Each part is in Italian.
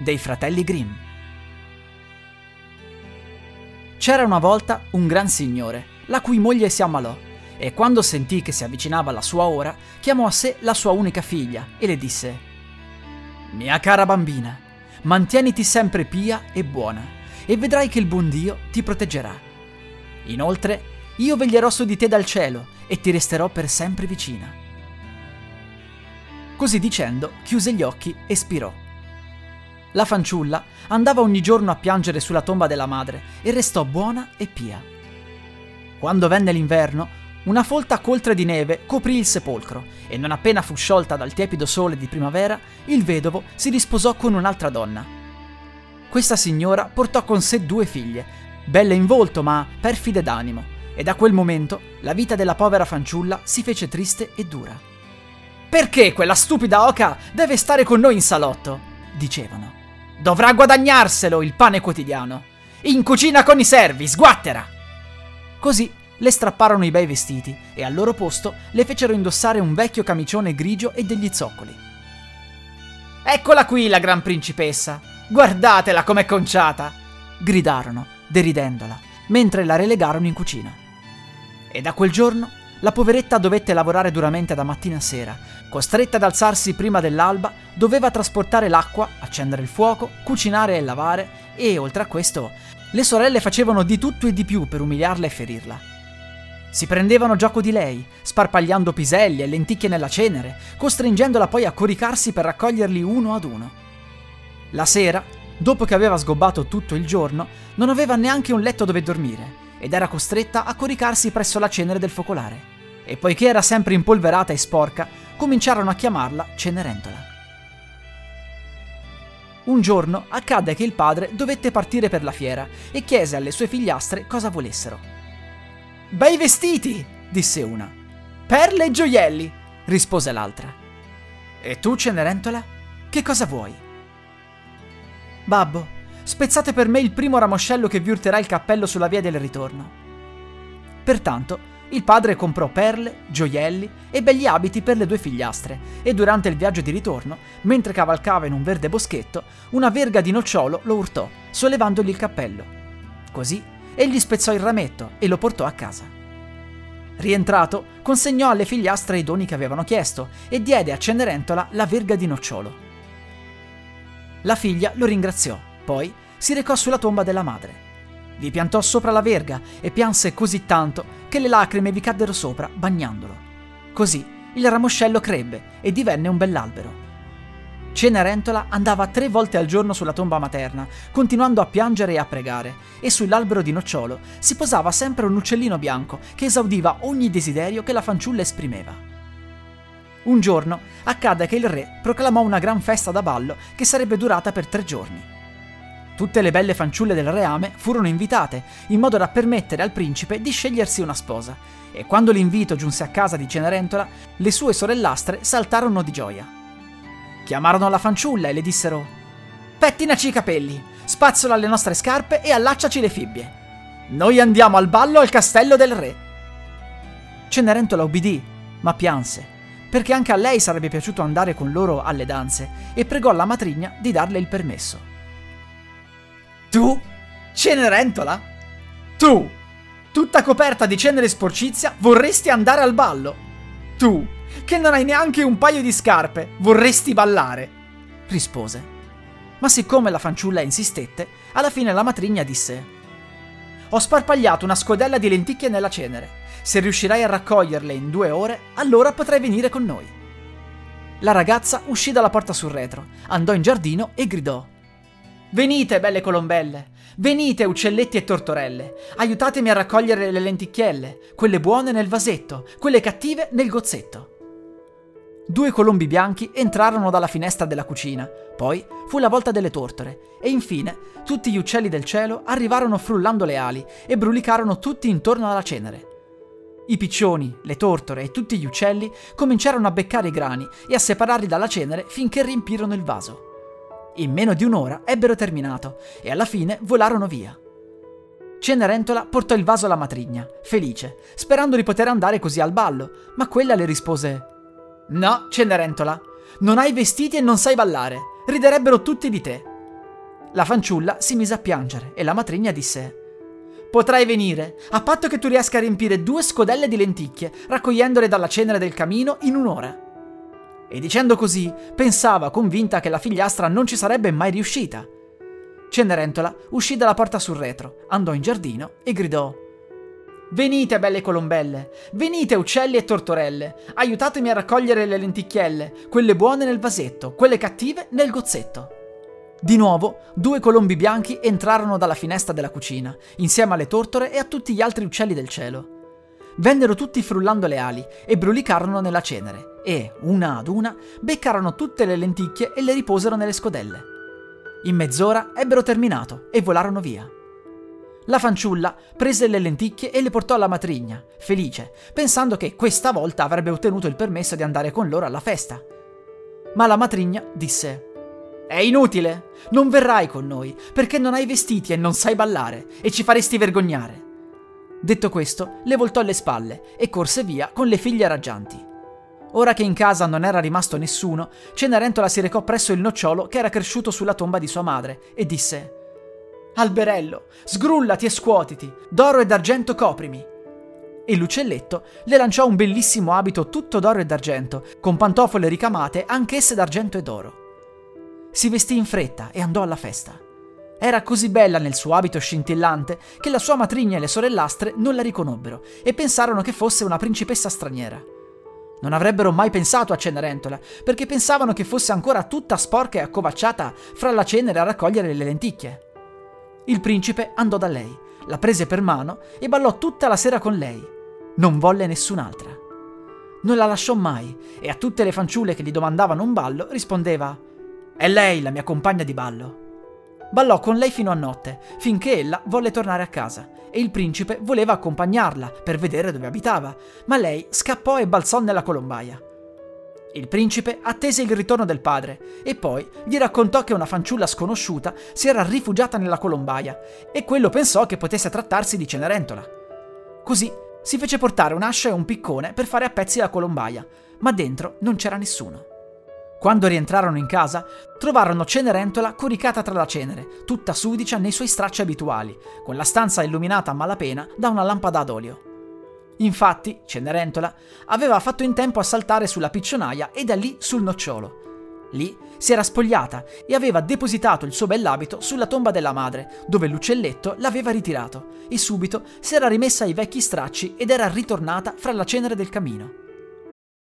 dei fratelli Grimm. C'era una volta un gran signore, la cui moglie si ammalò, e quando sentì che si avvicinava la sua ora, chiamò a sé la sua unica figlia e le disse Mia cara bambina, mantieniti sempre pia e buona, e vedrai che il buon Dio ti proteggerà. Inoltre, io veglierò su di te dal cielo e ti resterò per sempre vicina. Così dicendo, chiuse gli occhi e spirò. La fanciulla andava ogni giorno a piangere sulla tomba della madre e restò buona e pia. Quando venne l'inverno, una folta coltre di neve coprì il sepolcro e non appena fu sciolta dal tiepido sole di primavera, il vedovo si risposò con un'altra donna. Questa signora portò con sé due figlie, belle in volto ma perfide d'animo, e da quel momento la vita della povera fanciulla si fece triste e dura. Perché quella stupida oca deve stare con noi in salotto? dicevano. Dovrà guadagnarselo il pane quotidiano. In cucina con i servi, sguattera! Così le strapparono i bei vestiti e al loro posto le fecero indossare un vecchio camicione grigio e degli zoccoli. Eccola qui la gran principessa! Guardatela com'è conciata! gridarono, deridendola, mentre la relegarono in cucina. E da quel giorno la poveretta dovette lavorare duramente da mattina a sera. Costretta ad alzarsi prima dell'alba, doveva trasportare l'acqua, accendere il fuoco, cucinare e lavare e, oltre a questo, le sorelle facevano di tutto e di più per umiliarla e ferirla. Si prendevano gioco di lei, sparpagliando piselli e lenticchie nella cenere, costringendola poi a coricarsi per raccoglierli uno ad uno. La sera, dopo che aveva sgobbato tutto il giorno, non aveva neanche un letto dove dormire ed era costretta a coricarsi presso la cenere del focolare. E poiché era sempre impolverata e sporca, cominciarono a chiamarla Cenerentola. Un giorno accadde che il padre dovette partire per la fiera e chiese alle sue figliastre cosa volessero. Bei vestiti, disse una. Perle e gioielli, rispose l'altra. E tu, Cenerentola, che cosa vuoi? Babbo, spezzate per me il primo ramoscello che vi urterà il cappello sulla via del ritorno. Pertanto, il padre comprò perle, gioielli e begli abiti per le due figliastre e durante il viaggio di ritorno, mentre cavalcava in un verde boschetto, una verga di nocciolo lo urtò, sollevandogli il cappello. Così egli spezzò il rametto e lo portò a casa. Rientrato, consegnò alle figliastre i doni che avevano chiesto e diede a Cenerentola la verga di nocciolo. La figlia lo ringraziò poi si recò sulla tomba della madre. Vi piantò sopra la verga e pianse così tanto che le lacrime vi caddero sopra, bagnandolo. Così il ramoscello crebbe e divenne un bell'albero. Cenerentola andava tre volte al giorno sulla tomba materna, continuando a piangere e a pregare, e sull'albero di nocciolo si posava sempre un uccellino bianco che esaudiva ogni desiderio che la fanciulla esprimeva. Un giorno accadde che il re proclamò una gran festa da ballo che sarebbe durata per tre giorni. Tutte le belle fanciulle del reame furono invitate, in modo da permettere al principe di scegliersi una sposa, e quando l'invito giunse a casa di Cenerentola, le sue sorellastre saltarono di gioia. Chiamarono la fanciulla e le dissero: Pettinaci i capelli, spazzola le nostre scarpe e allacciaci le fibbie. Noi andiamo al ballo al castello del re. Cenerentola ubbidì, ma pianse, perché anche a lei sarebbe piaciuto andare con loro alle danze, e pregò la matrigna di darle il permesso. Tu? Cenerentola? Tu, tutta coperta di cenere e sporcizia, vorresti andare al ballo? Tu, che non hai neanche un paio di scarpe, vorresti ballare? rispose. Ma siccome la fanciulla insistette, alla fine la matrigna disse: Ho sparpagliato una scodella di lenticchie nella cenere. Se riuscirai a raccoglierle in due ore, allora potrai venire con noi. La ragazza uscì dalla porta sul retro, andò in giardino e gridò: Venite, belle colombelle! Venite, uccelletti e tortorelle! Aiutatemi a raccogliere le lenticchielle, quelle buone nel vasetto, quelle cattive nel gozzetto. Due colombi bianchi entrarono dalla finestra della cucina, poi fu la volta delle tortore e infine tutti gli uccelli del cielo arrivarono frullando le ali e brulicarono tutti intorno alla cenere. I piccioni, le tortore e tutti gli uccelli cominciarono a beccare i grani e a separarli dalla cenere finché riempirono il vaso. In meno di un'ora ebbero terminato e alla fine volarono via. Cenerentola portò il vaso alla matrigna, felice, sperando di poter andare così al ballo, ma quella le rispose No, Cenerentola, non hai vestiti e non sai ballare, riderebbero tutti di te. La fanciulla si mise a piangere e la matrigna disse Potrai venire, a patto che tu riesca a riempire due scodelle di lenticchie, raccogliendole dalla cenere del camino in un'ora. E dicendo così, pensava convinta che la figliastra non ci sarebbe mai riuscita. Cenerentola uscì dalla porta sul retro, andò in giardino e gridò Venite, belle colombelle, venite uccelli e tortorelle, aiutatemi a raccogliere le lenticchielle, quelle buone nel vasetto, quelle cattive nel gozzetto. Di nuovo, due colombi bianchi entrarono dalla finestra della cucina, insieme alle tortore e a tutti gli altri uccelli del cielo. Vennero tutti frullando le ali e brulicarono nella cenere e, una ad una, beccarono tutte le lenticchie e le riposero nelle scodelle. In mezz'ora ebbero terminato e volarono via. La fanciulla prese le lenticchie e le portò alla matrigna, felice, pensando che questa volta avrebbe ottenuto il permesso di andare con loro alla festa. Ma la matrigna disse è inutile. Non verrai con noi, perché non hai vestiti e non sai ballare, e ci faresti vergognare. Detto questo, le voltò le spalle e corse via con le figlie raggianti. Ora che in casa non era rimasto nessuno, Cenerentola si recò presso il nocciolo che era cresciuto sulla tomba di sua madre e disse Alberello, sgrullati e scuotiti, d'oro e d'argento coprimi. E l'uccelletto le lanciò un bellissimo abito tutto d'oro e d'argento, con pantofole ricamate anch'esse d'argento e d'oro. Si vestì in fretta e andò alla festa. Era così bella nel suo abito scintillante che la sua matrigna e le sorellastre non la riconobbero e pensarono che fosse una principessa straniera. Non avrebbero mai pensato a Cenerentola, perché pensavano che fosse ancora tutta sporca e accovacciata fra la cenere a raccogliere le lenticchie. Il principe andò da lei, la prese per mano e ballò tutta la sera con lei. Non volle nessun'altra. Non la lasciò mai e a tutte le fanciulle che gli domandavano un ballo rispondeva è lei la mia compagna di ballo. Ballò con lei fino a notte, finché ella volle tornare a casa e il principe voleva accompagnarla per vedere dove abitava, ma lei scappò e balzò nella colombaia. Il principe attese il ritorno del padre e poi gli raccontò che una fanciulla sconosciuta si era rifugiata nella colombaia e quello pensò che potesse trattarsi di Cenerentola. Così si fece portare un'ascia e un piccone per fare a pezzi la colombaia, ma dentro non c'era nessuno. Quando rientrarono in casa, trovarono Cenerentola coricata tra la cenere, tutta sudicia nei suoi stracci abituali, con la stanza illuminata a malapena da una lampada ad olio. Infatti, Cenerentola aveva fatto in tempo a saltare sulla piccionaia e da lì sul nocciolo. Lì si era spogliata e aveva depositato il suo bell'abito sulla tomba della madre, dove l'uccelletto l'aveva ritirato, e subito si era rimessa ai vecchi stracci ed era ritornata fra la cenere del camino.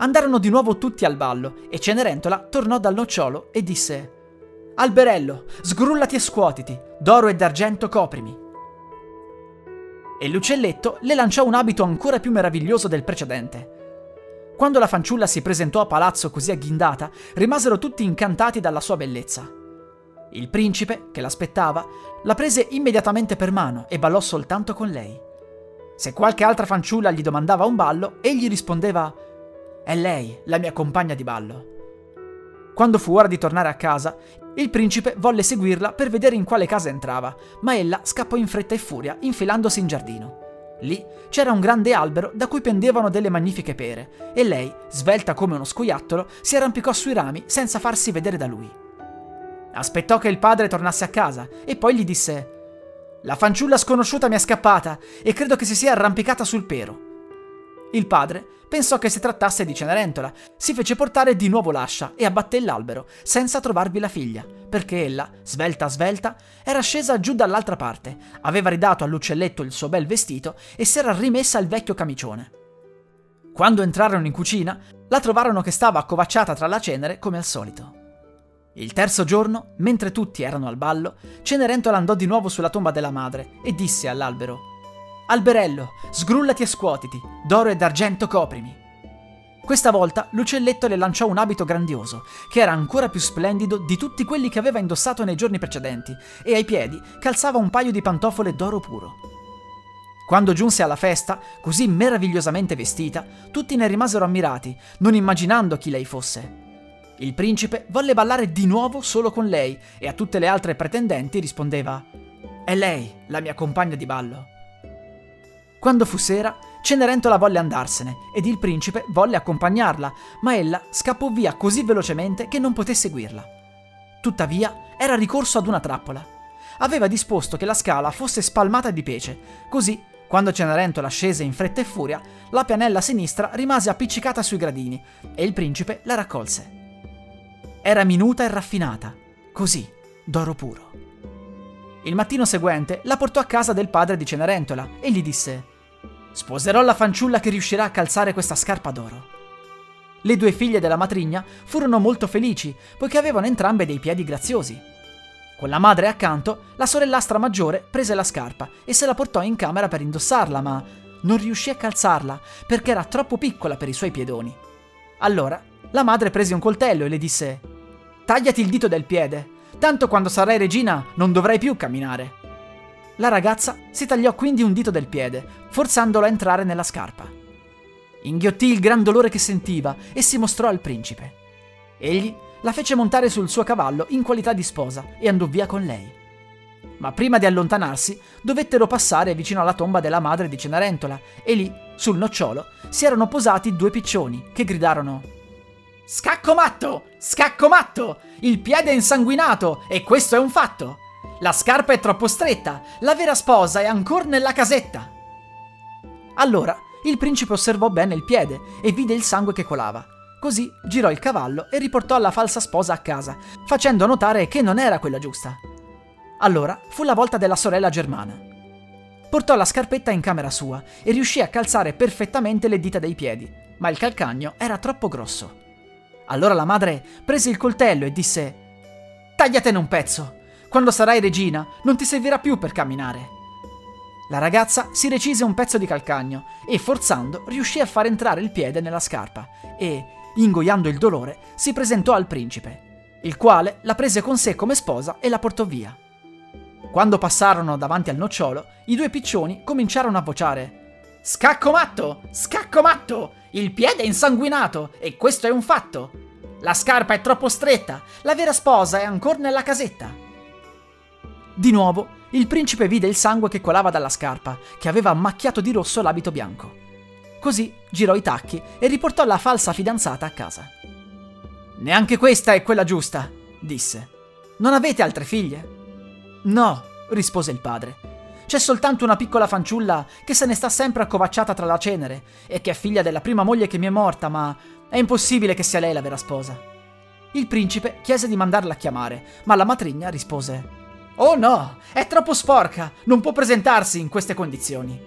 Andarono di nuovo tutti al ballo e Cenerentola tornò dal nocciolo e disse Alberello, sgrullati e scuotiti, d'oro e d'argento coprimi. E l'uccelletto le lanciò un abito ancora più meraviglioso del precedente. Quando la fanciulla si presentò a palazzo così agghindata, rimasero tutti incantati dalla sua bellezza. Il principe, che l'aspettava, la prese immediatamente per mano e ballò soltanto con lei. Se qualche altra fanciulla gli domandava un ballo, egli rispondeva è lei, la mia compagna di ballo. Quando fu ora di tornare a casa, il principe volle seguirla per vedere in quale casa entrava, ma ella scappò in fretta e furia, infilandosi in giardino. Lì c'era un grande albero da cui pendevano delle magnifiche pere, e lei, svelta come uno scoiattolo, si arrampicò sui rami senza farsi vedere da lui. Aspettò che il padre tornasse a casa e poi gli disse: La fanciulla sconosciuta mi è scappata e credo che si sia arrampicata sul pero. Il padre pensò che si trattasse di Cenerentola, si fece portare di nuovo l'ascia e abbatté l'albero, senza trovarvi la figlia, perché ella, svelta svelta, era scesa giù dall'altra parte, aveva ridato all'uccelletto il suo bel vestito e si era rimessa il vecchio camicione. Quando entrarono in cucina, la trovarono che stava accovacciata tra la cenere come al solito. Il terzo giorno, mentre tutti erano al ballo, Cenerentola andò di nuovo sulla tomba della madre e disse all'albero Alberello, sgrullati e scuotiti, d'oro e d'argento coprimi. Questa volta l'uccelletto le lanciò un abito grandioso, che era ancora più splendido di tutti quelli che aveva indossato nei giorni precedenti, e ai piedi calzava un paio di pantofole d'oro puro. Quando giunse alla festa, così meravigliosamente vestita, tutti ne rimasero ammirati, non immaginando chi lei fosse. Il principe volle ballare di nuovo solo con lei e a tutte le altre pretendenti rispondeva È lei, la mia compagna di ballo. Quando fu sera, Cenerentola volle andarsene ed il principe volle accompagnarla, ma ella scappò via così velocemente che non poté seguirla. Tuttavia, era ricorso ad una trappola. Aveva disposto che la scala fosse spalmata di pece, così, quando Cenerentola scese in fretta e furia, la pianella sinistra rimase appiccicata sui gradini e il principe la raccolse. Era minuta e raffinata, così, d'oro puro. Il mattino seguente la portò a casa del padre di Cenerentola e gli disse Sposerò la fanciulla che riuscirà a calzare questa scarpa d'oro. Le due figlie della matrigna furono molto felici, poiché avevano entrambe dei piedi graziosi. Con la madre accanto, la sorellastra maggiore prese la scarpa e se la portò in camera per indossarla, ma non riuscì a calzarla perché era troppo piccola per i suoi piedoni. Allora la madre prese un coltello e le disse Tagliati il dito del piede, tanto quando sarai regina non dovrai più camminare. La ragazza si tagliò quindi un dito del piede, forzandolo a entrare nella scarpa. Inghiottì il gran dolore che sentiva e si mostrò al principe. Egli la fece montare sul suo cavallo in qualità di sposa e andò via con lei. Ma prima di allontanarsi, dovettero passare vicino alla tomba della madre di Cenerentola e lì, sul nocciolo, si erano posati due piccioni che gridarono Scacco matto! Scacco matto! Il piede è insanguinato e questo è un fatto! La scarpa è troppo stretta, la vera sposa è ancora nella casetta! Allora il principe osservò bene il piede e vide il sangue che colava. Così girò il cavallo e riportò la falsa sposa a casa, facendo notare che non era quella giusta. Allora fu la volta della sorella germana. Portò la scarpetta in camera sua e riuscì a calzare perfettamente le dita dei piedi, ma il calcagno era troppo grosso. Allora la madre prese il coltello e disse Tagliatene un pezzo. Quando sarai regina non ti servirà più per camminare. La ragazza si recise un pezzo di calcagno e forzando riuscì a far entrare il piede nella scarpa e, ingoiando il dolore, si presentò al principe, il quale la prese con sé come sposa e la portò via. Quando passarono davanti al nocciolo, i due piccioni cominciarono a vociare Scacco matto! Scacco matto! Il piede è insanguinato e questo è un fatto. La scarpa è troppo stretta, la vera sposa è ancora nella casetta. Di nuovo, il principe vide il sangue che colava dalla scarpa, che aveva macchiato di rosso l'abito bianco. Così girò i tacchi e riportò la falsa fidanzata a casa. Neanche questa è quella giusta, disse. Non avete altre figlie? No, rispose il padre. C'è soltanto una piccola fanciulla che se ne sta sempre accovacciata tra la cenere e che è figlia della prima moglie che mi è morta, ma è impossibile che sia lei la vera sposa. Il principe chiese di mandarla a chiamare, ma la matrigna rispose: Oh no, è troppo sporca, non può presentarsi in queste condizioni.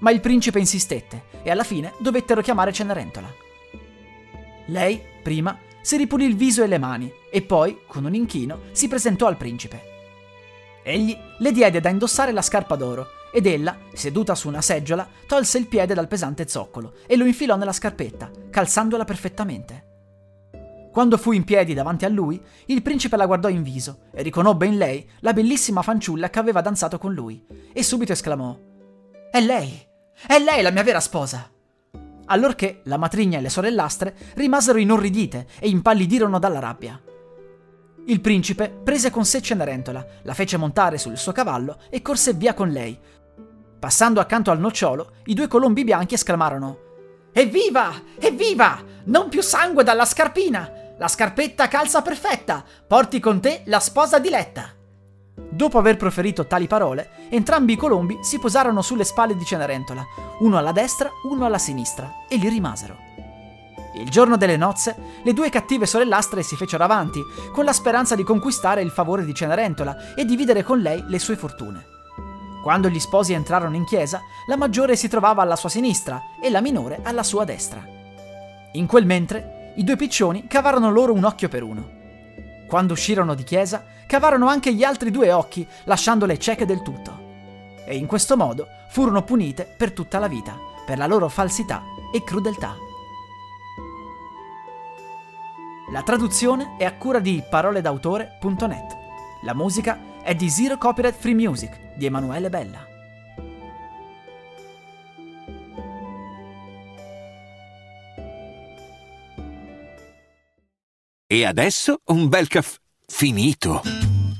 Ma il principe insistette e alla fine dovettero chiamare Cenerentola. Lei, prima, si ripulì il viso e le mani e poi, con un inchino, si presentò al principe. Egli le diede da indossare la scarpa d'oro ed ella, seduta su una seggiola, tolse il piede dal pesante zoccolo e lo infilò nella scarpetta, calzandola perfettamente. Quando fu in piedi davanti a lui, il principe la guardò in viso e riconobbe in lei la bellissima fanciulla che aveva danzato con lui e subito esclamò: È lei! È lei la mia vera sposa! Allorché la matrigna e le sorellastre rimasero inorridite e impallidirono dalla rabbia. Il principe prese con sé Cenerentola, la fece montare sul suo cavallo e corse via con lei. Passando accanto al nocciolo, i due colombi bianchi esclamarono Evviva! Evviva! Non più sangue dalla scarpina! La scarpetta calza perfetta! Porti con te la sposa diletta! Dopo aver proferito tali parole, entrambi i colombi si posarono sulle spalle di Cenerentola, uno alla destra, uno alla sinistra, e li rimasero. Il giorno delle nozze, le due cattive sorellastre si fecero avanti, con la speranza di conquistare il favore di Cenerentola e dividere con lei le sue fortune. Quando gli sposi entrarono in chiesa, la maggiore si trovava alla sua sinistra e la minore alla sua destra. In quel mentre, i due piccioni cavarono loro un occhio per uno. Quando uscirono di chiesa, cavarono anche gli altri due occhi, lasciandole cieche del tutto. E in questo modo furono punite per tutta la vita, per la loro falsità e crudeltà. La traduzione è a cura di paroledautore.net. La musica è di Zero Copyright Free Music di Emanuele Bella. E adesso un bel caffè finito.